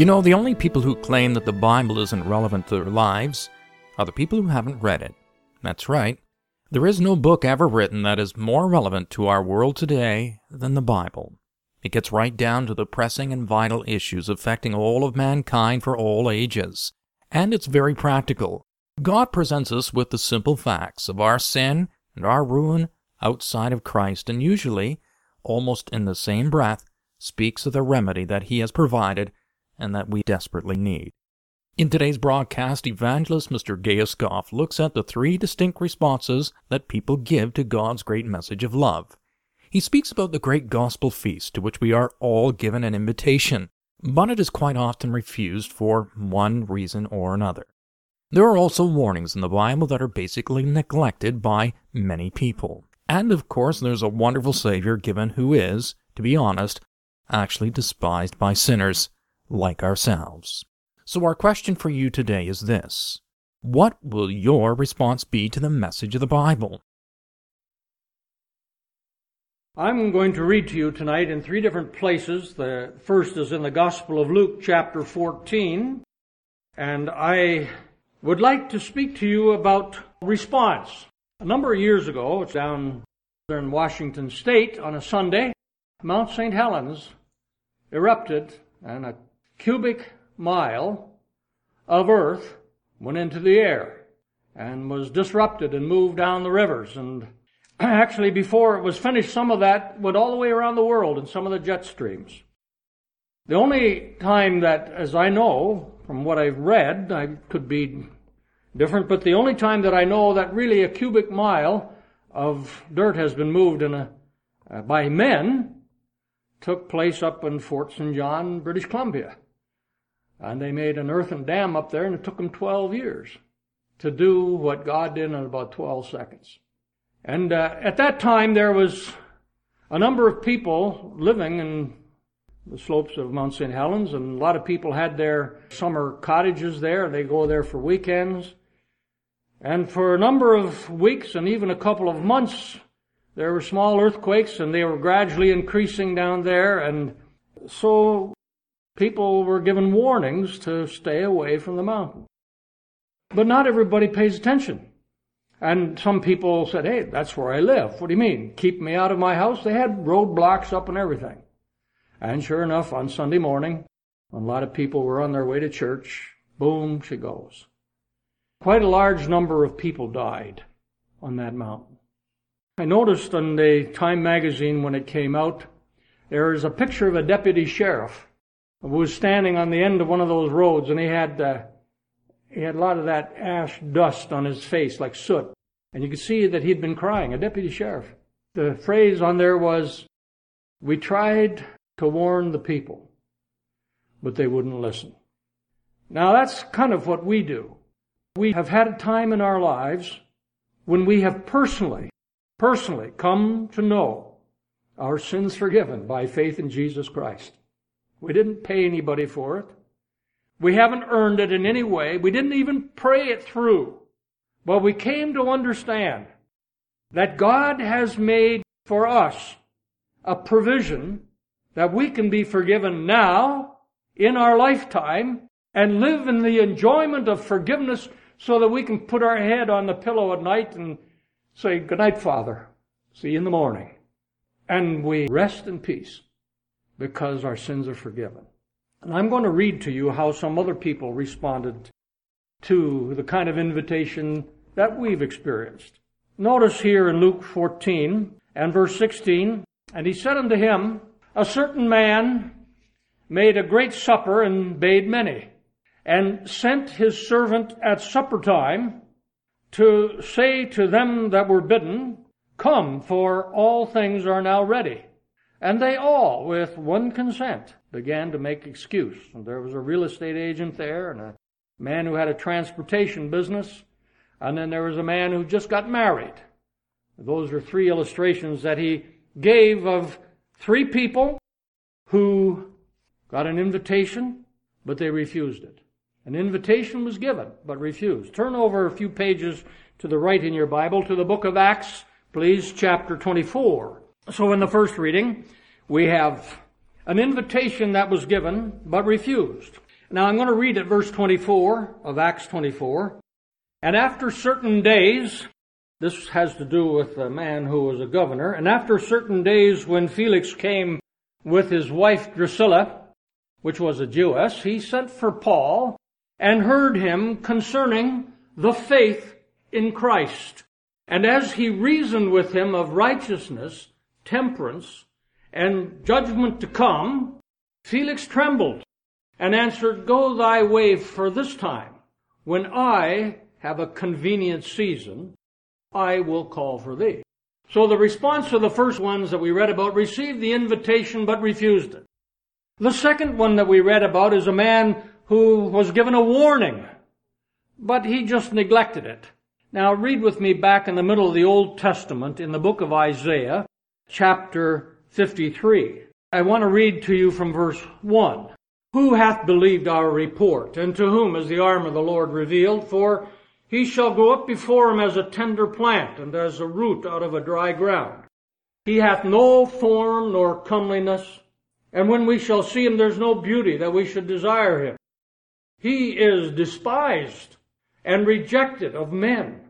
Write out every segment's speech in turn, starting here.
You know, the only people who claim that the Bible isn't relevant to their lives are the people who haven't read it. That's right. There is no book ever written that is more relevant to our world today than the Bible. It gets right down to the pressing and vital issues affecting all of mankind for all ages. And it's very practical. God presents us with the simple facts of our sin and our ruin outside of Christ, and usually, almost in the same breath, speaks of the remedy that He has provided and that we desperately need. In today's broadcast, evangelist Mr. Gaius Goff looks at the three distinct responses that people give to God's great message of love. He speaks about the great gospel feast to which we are all given an invitation, but it is quite often refused for one reason or another. There are also warnings in the Bible that are basically neglected by many people. And of course, there's a wonderful Savior given who is, to be honest, actually despised by sinners like ourselves. So, our question for you today is this What will your response be to the message of the Bible? I'm going to read to you tonight in three different places. The first is in the Gospel of Luke, chapter 14. And I would like to speak to you about response. A number of years ago, it's down there in Washington State on a Sunday, Mount St. Helens erupted and a cubic mile of earth went into the air and was disrupted and moved down the rivers. And actually, before it was finished, some of that went all the way around the world in some of the jet streams. The only time that, as I know from what I've read, I could be different, but the only time that I know that really a cubic mile of dirt has been moved in a, uh, by men took place up in Fort St. John, British Columbia. And they made an earthen dam up there, and it took them 12 years to do what God did in about 12 seconds. And uh, at that time, there was a number of people living in the slopes of Mount St. Helens, and a lot of people had their summer cottages there. They go there for weekends. And for a number of weeks and even a couple of months, there were small earthquakes, and they were gradually increasing down there. And so people were given warnings to stay away from the mountain. But not everybody pays attention. And some people said, hey, that's where I live. What do you mean? Keep me out of my house? They had roadblocks up and everything. And sure enough, on Sunday morning, when a lot of people were on their way to church, boom, she goes. Quite a large number of people died on that mountain. I noticed in the Time magazine when it came out, there is a picture of a deputy sheriff was standing on the end of one of those roads and he had, uh, he had a lot of that ash dust on his face like soot. And you could see that he'd been crying, a deputy sheriff. The phrase on there was, we tried to warn the people, but they wouldn't listen. Now that's kind of what we do. We have had a time in our lives when we have personally, personally come to know our sins forgiven by faith in Jesus Christ. We didn't pay anybody for it. We haven't earned it in any way. We didn't even pray it through. But we came to understand that God has made for us a provision that we can be forgiven now in our lifetime and live in the enjoyment of forgiveness so that we can put our head on the pillow at night and say, Good night, Father. See you in the morning. And we rest in peace because our sins are forgiven. And I'm going to read to you how some other people responded to the kind of invitation that we've experienced. Notice here in Luke 14 and verse 16, and he said unto him, A certain man made a great supper and bade many, and sent his servant at supper time to say to them that were bidden, Come, for all things are now ready. And they all, with one consent, began to make excuse. There was a real estate agent there and a man who had a transportation business. And then there was a man who just got married. Those are three illustrations that he gave of three people who got an invitation, but they refused it. An invitation was given, but refused. Turn over a few pages to the right in your Bible to the book of Acts, please, chapter 24. So in the first reading, we have an invitation that was given, but refused. Now I'm going to read at verse 24 of Acts 24. And after certain days, this has to do with a man who was a governor, and after certain days when Felix came with his wife Drusilla, which was a Jewess, he sent for Paul and heard him concerning the faith in Christ. And as he reasoned with him of righteousness, temperance, and judgment to come, Felix trembled and answered, Go thy way for this time. When I have a convenient season, I will call for thee. So the response to the first ones that we read about received the invitation but refused it. The second one that we read about is a man who was given a warning, but he just neglected it. Now read with me back in the middle of the Old Testament in the book of Isaiah, chapter 53. I want to read to you from verse 1. Who hath believed our report, and to whom is the arm of the Lord revealed? For he shall go up before him as a tender plant, and as a root out of a dry ground. He hath no form nor comeliness, and when we shall see him, there's no beauty that we should desire him. He is despised and rejected of men,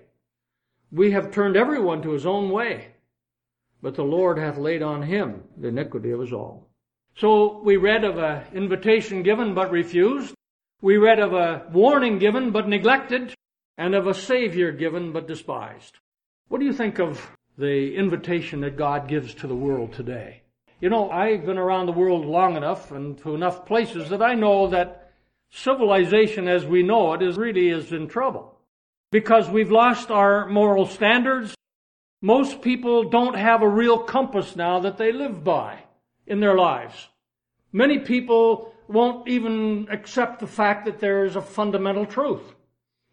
We have turned everyone to his own way. But the Lord hath laid on him the iniquity of us all. So we read of an invitation given but refused. We read of a warning given but neglected and of a Savior given but despised. What do you think of the invitation that God gives to the world today? You know, I've been around the world long enough and to enough places that I know that civilization as we know it is really is in trouble. Because we've lost our moral standards. Most people don't have a real compass now that they live by in their lives. Many people won't even accept the fact that there is a fundamental truth.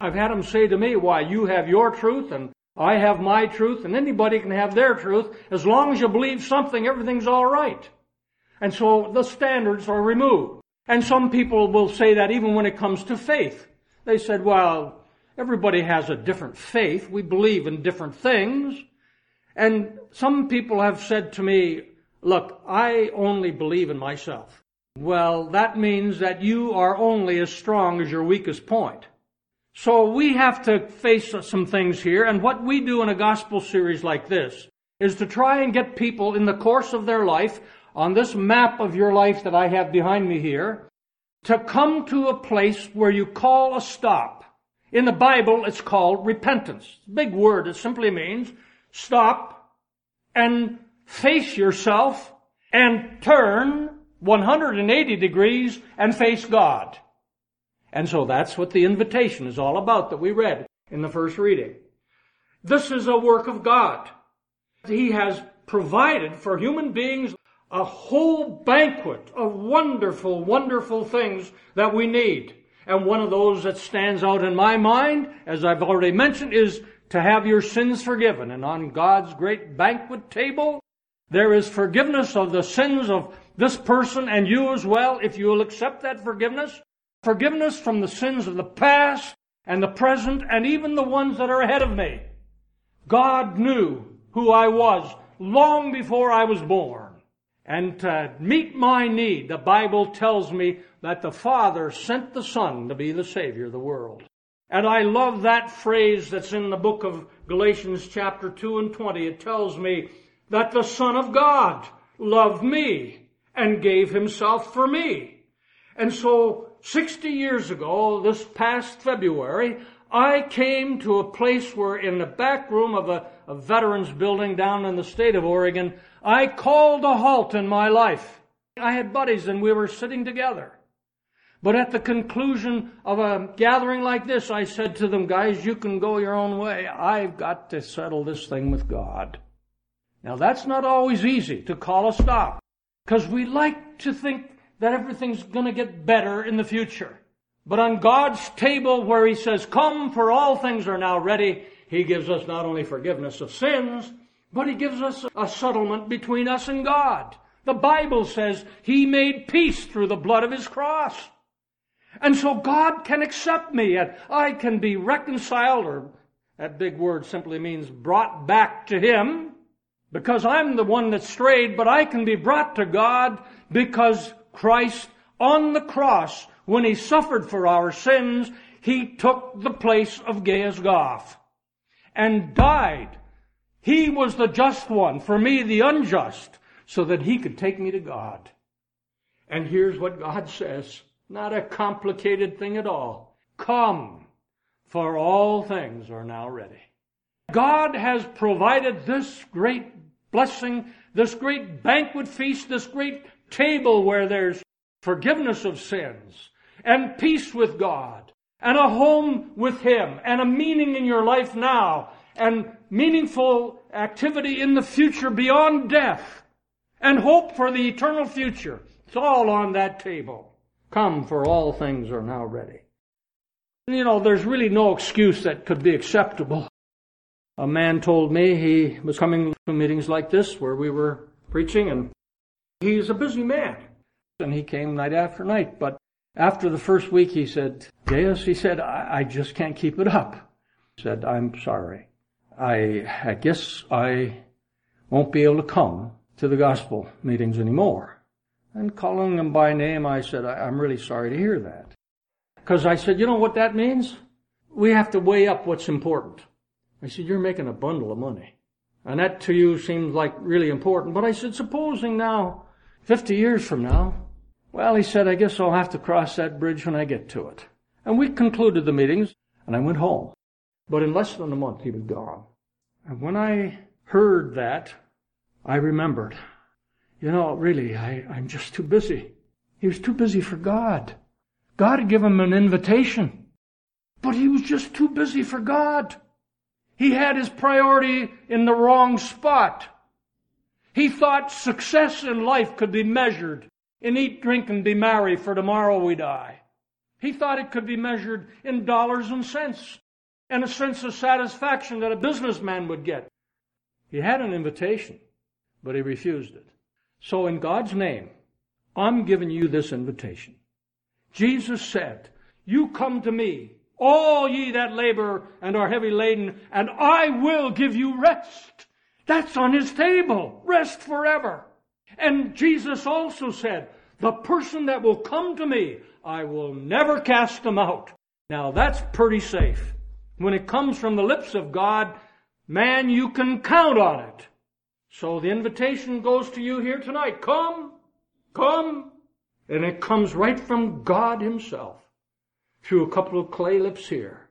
I've had them say to me, why, you have your truth and I have my truth and anybody can have their truth. As long as you believe something, everything's alright. And so the standards are removed. And some people will say that even when it comes to faith. They said, well, everybody has a different faith. We believe in different things. And some people have said to me, look, I only believe in myself. Well, that means that you are only as strong as your weakest point. So we have to face some things here, and what we do in a gospel series like this is to try and get people in the course of their life, on this map of your life that I have behind me here, to come to a place where you call a stop. In the Bible, it's called repentance. Big word. It simply means stop and face yourself and turn 180 degrees and face God. And so that's what the invitation is all about that we read in the first reading. This is a work of God. He has provided for human beings a whole banquet of wonderful, wonderful things that we need. And one of those that stands out in my mind, as I've already mentioned, is to have your sins forgiven. And on God's great banquet table, there is forgiveness of the sins of this person and you as well, if you will accept that forgiveness forgiveness from the sins of the past and the present and even the ones that are ahead of me. God knew who I was long before I was born. And to meet my need, the Bible tells me that the Father sent the Son to be the Savior of the world. And I love that phrase that's in the book of Galatians chapter 2 and 20. It tells me that the Son of God loved me and gave himself for me. And so 60 years ago, this past February, I came to a place where in the back room of a, a veterans building down in the state of Oregon, I called a halt in my life. I had buddies and we were sitting together. But at the conclusion of a gathering like this, I said to them, guys, you can go your own way. I've got to settle this thing with God. Now that's not always easy to call a stop. Because we like to think that everything's gonna get better in the future. But on God's table where He says, come for all things are now ready, He gives us not only forgiveness of sins, but He gives us a settlement between us and God. The Bible says He made peace through the blood of His cross. And so God can accept me and I can be reconciled or that big word simply means brought back to Him because I'm the one that strayed, but I can be brought to God because Christ on the cross, when He suffered for our sins, He took the place of Gaius Goff and died. He was the just one, for me the unjust, so that He could take me to God. And here's what God says. Not a complicated thing at all. Come, for all things are now ready. God has provided this great blessing, this great banquet feast, this great table where there's forgiveness of sins and peace with God and a home with Him and a meaning in your life now and meaningful activity in the future beyond death and hope for the eternal future. It's all on that table. Come, for all things are now ready. You know, there's really no excuse that could be acceptable. A man told me he was coming to meetings like this where we were preaching and he's a busy man. And he came night after night. But after the first week he said, Gaius, he said, I, I just can't keep it up. He said, I'm sorry. I, I guess I won't be able to come to the gospel meetings anymore. And calling him by name, I said, I'm really sorry to hear that. Because I said, you know what that means? We have to weigh up what's important. I said, you're making a bundle of money. And that to you seems like really important. But I said, supposing now, 50 years from now, well, he said, I guess I'll have to cross that bridge when I get to it. And we concluded the meetings, and I went home. But in less than a month, he was gone. And when I heard that, I remembered you know, really, I, I'm just too busy. He was too busy for God. God had given him an invitation, but he was just too busy for God. He had his priority in the wrong spot. He thought success in life could be measured in eat, drink, and be merry, for tomorrow we die. He thought it could be measured in dollars and cents and a sense of satisfaction that a businessman would get. He had an invitation, but he refused it. So in God's name, I'm giving you this invitation. Jesus said, you come to me, all ye that labor and are heavy laden, and I will give you rest. That's on his table. Rest forever. And Jesus also said, the person that will come to me, I will never cast them out. Now that's pretty safe. When it comes from the lips of God, man, you can count on it. So the invitation goes to you here tonight. Come, come. And it comes right from God Himself through a couple of clay lips here.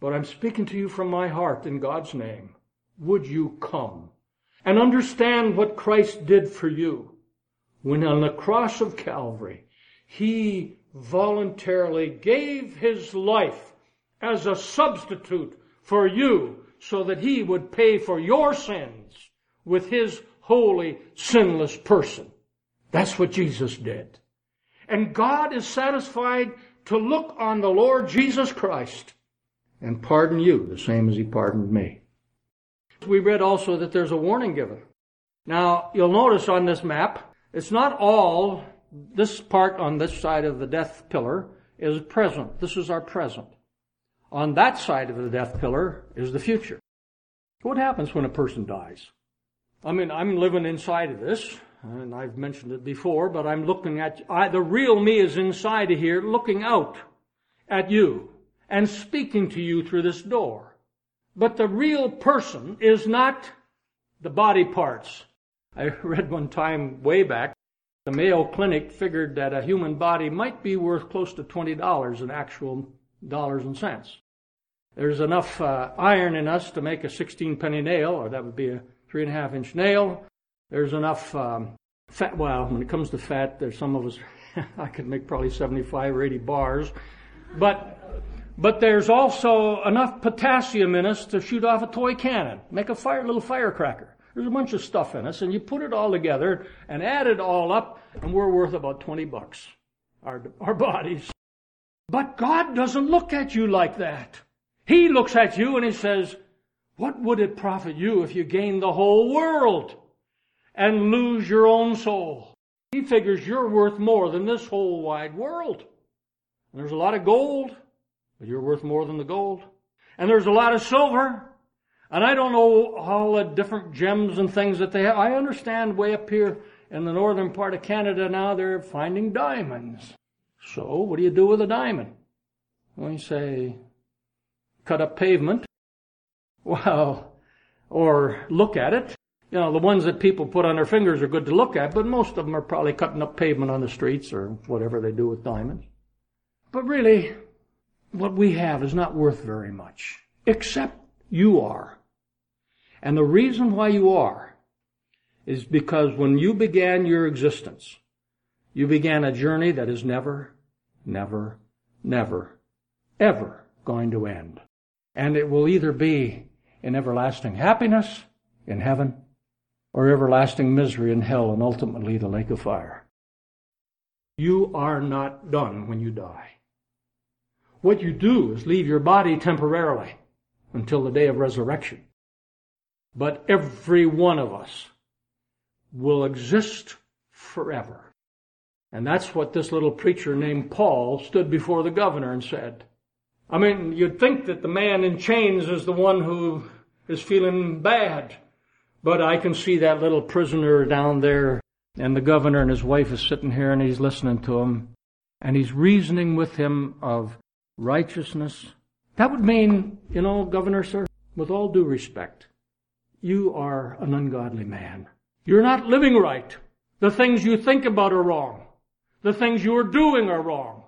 But I'm speaking to you from my heart in God's name. Would you come and understand what Christ did for you when on the cross of Calvary, He voluntarily gave His life as a substitute for you so that He would pay for your sins with his holy, sinless person. That's what Jesus did. And God is satisfied to look on the Lord Jesus Christ and pardon you the same as he pardoned me. We read also that there's a warning given. Now, you'll notice on this map, it's not all, this part on this side of the death pillar is present. This is our present. On that side of the death pillar is the future. What happens when a person dies? I mean, I'm living inside of this, and I've mentioned it before, but I'm looking at, I, the real me is inside of here looking out at you. and speaking to you through this door. But the real person is not the body parts. I read one time way back, the Mayo Clinic figured that a human body might be worth close to $20 in actual dollars and cents. There's enough uh, iron in us to make a 16 penny nail, or that would be a three and a half inch nail. There's enough um, fat. Well, when it comes to fat, there's some of us. I could make probably 75 or 80 bars, but but there's also enough potassium in us to shoot off a toy cannon, make a fire, little firecracker. There's a bunch of stuff in us, and you put it all together and add it all up, and we're worth about 20 bucks, our, our bodies. But God doesn't look at you like that. He looks at you and he says, what would it profit you if you gained the whole world and lose your own soul? He figures you're worth more than this whole wide world. And there's a lot of gold, but you're worth more than the gold. And there's a lot of silver, and I don't know all the different gems and things that they have. I understand way up here in the northern part of Canada now they're finding diamonds. So what do you do with a diamond? Well, you say, cut up pavement. Well, or look at it. You know, the ones that people put on their fingers are good to look at, but most of them are probably cutting up pavement on the streets or whatever they do with diamonds. But really, what we have is not worth very much, except you are. And the reason why you are is because when you began your existence, you began a journey that is never, never, never, ever going to end. And it will either be in everlasting happiness in heaven or everlasting misery in hell and ultimately the lake of fire. You are not done when you die. What you do is leave your body temporarily until the day of resurrection. But every one of us will exist forever. And that's what this little preacher named Paul stood before the governor and said. I mean, you'd think that the man in chains is the one who is feeling bad. But I can see that little prisoner down there, and the governor and his wife is sitting here and he's listening to him, and he's reasoning with him of righteousness. That would mean, you know, governor, sir, with all due respect, you are an ungodly man. You're not living right. The things you think about are wrong. The things you are doing are wrong.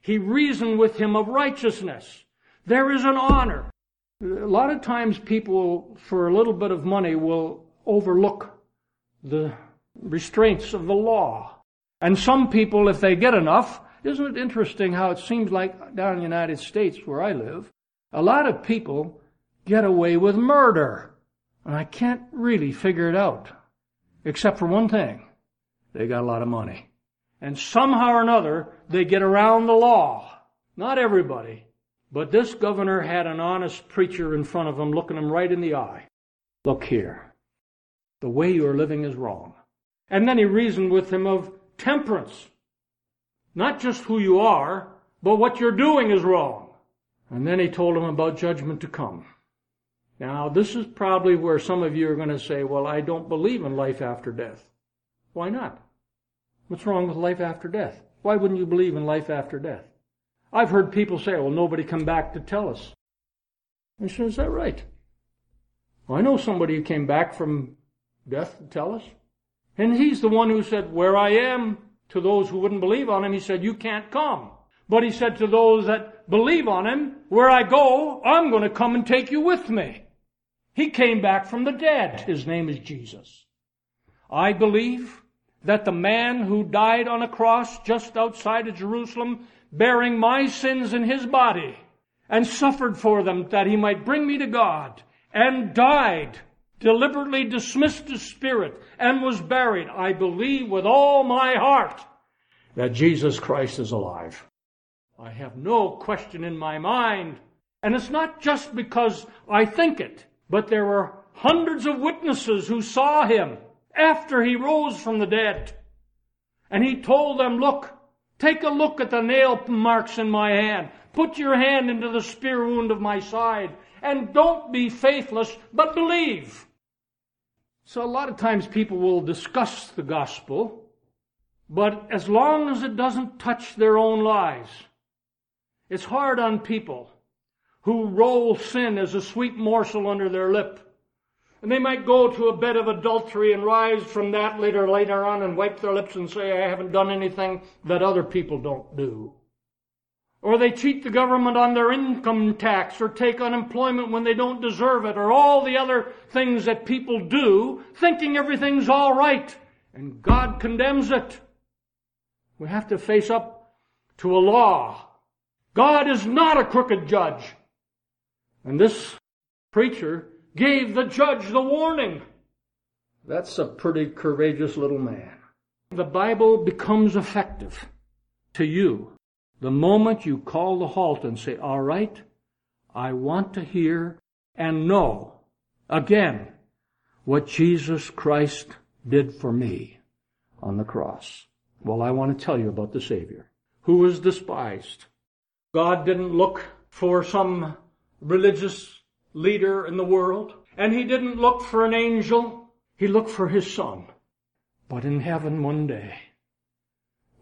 He reasoned with him of righteousness. There is an honor. A lot of times people, for a little bit of money, will overlook the restraints of the law. And some people, if they get enough, isn't it interesting how it seems like down in the United States where I live, a lot of people get away with murder. And I can't really figure it out. Except for one thing. They got a lot of money. And somehow or another, they get around the law. Not everybody. But this governor had an honest preacher in front of him looking him right in the eye. Look here. The way you're living is wrong. And then he reasoned with him of temperance. Not just who you are, but what you're doing is wrong. And then he told him about judgment to come. Now, this is probably where some of you are going to say, well, I don't believe in life after death. Why not? What's wrong with life after death? Why wouldn't you believe in life after death? I've heard people say, well, nobody come back to tell us. I said, is that right? Well, I know somebody who came back from death to tell us. And he's the one who said, where I am, to those who wouldn't believe on him, he said, you can't come. But he said to those that believe on him, where I go, I'm going to come and take you with me. He came back from the dead. His name is Jesus. I believe that the man who died on a cross just outside of Jerusalem, bearing my sins in his body, and suffered for them that he might bring me to God, and died, deliberately dismissed his spirit, and was buried, I believe with all my heart that Jesus Christ is alive. I have no question in my mind. And it's not just because I think it. But there were hundreds of witnesses who saw him after he rose from the dead. And he told them, look, take a look at the nail marks in my hand. Put your hand into the spear wound of my side. And don't be faithless, but believe. So a lot of times people will discuss the gospel, but as long as it doesn't touch their own lives, it's hard on people who roll sin as a sweet morsel under their lip. And they might go to a bed of adultery and rise from that later, later on and wipe their lips and say, I haven't done anything that other people don't do. Or they cheat the government on their income tax or take unemployment when they don't deserve it or all the other things that people do thinking everything's all right. And God condemns it. We have to face up to a law. God is not a crooked judge. And this preacher gave the judge the warning. That's a pretty courageous little man. The Bible becomes effective to you the moment you call the halt and say, all right, I want to hear and know again what Jesus Christ did for me on the cross. Well, I want to tell you about the Savior who was despised. God didn't look for some religious leader in the world, and he didn't look for an angel. He looked for his son. But in heaven one day,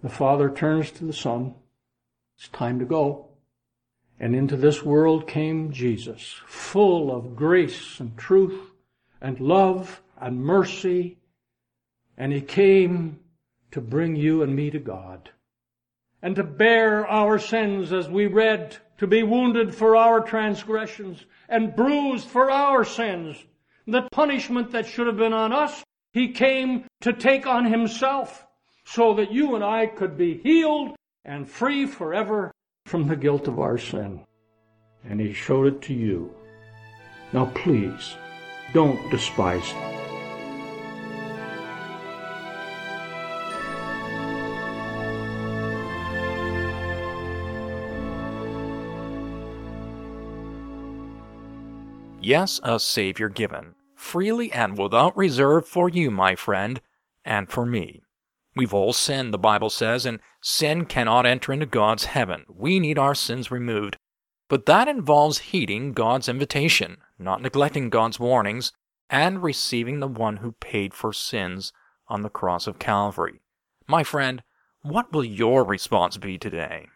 the Father turns to the Son. It's time to go. And into this world came Jesus, full of grace and truth and love and mercy. And he came to bring you and me to God and to bear our sins as we read, to be wounded for our transgressions and bruised for our sins. The punishment that should have been on us, he came to take on himself so that you and I could be healed and free forever from the guilt of our sin. And he showed it to you. Now please, don't despise it. Yes, a Savior given, freely and without reserve for you, my friend, and for me. We've all sinned, the Bible says, and sin cannot enter into God's heaven. We need our sins removed. But that involves heeding God's invitation, not neglecting God's warnings, and receiving the one who paid for sins on the cross of Calvary. My friend, what will your response be today?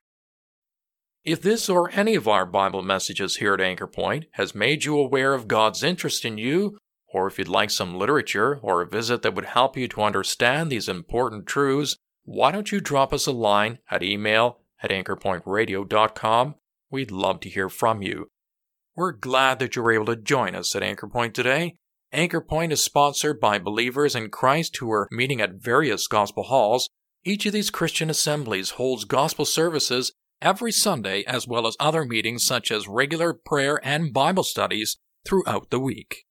If this or any of our Bible messages here at Anchor Point has made you aware of God's interest in you, or if you'd like some literature or a visit that would help you to understand these important truths, why don't you drop us a line at email at anchorpointradio.com? We'd love to hear from you. We're glad that you were able to join us at Anchor Point today. Anchor Point is sponsored by believers in Christ who are meeting at various gospel halls. Each of these Christian assemblies holds gospel services every Sunday, as well as other meetings such as regular prayer and Bible studies throughout the week.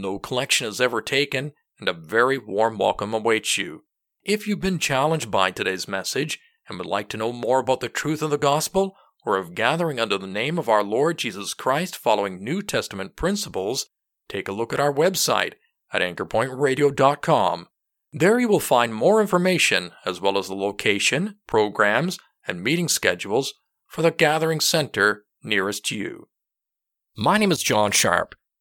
No collection is ever taken, and a very warm welcome awaits you. If you've been challenged by today's message and would like to know more about the truth of the gospel, or of gathering under the name of our Lord Jesus Christ following New Testament principles, take a look at our website at anchorpointradio.com. There you will find more information as well as the location, programs, and meeting schedules for the gathering center nearest you. My name is John Sharp,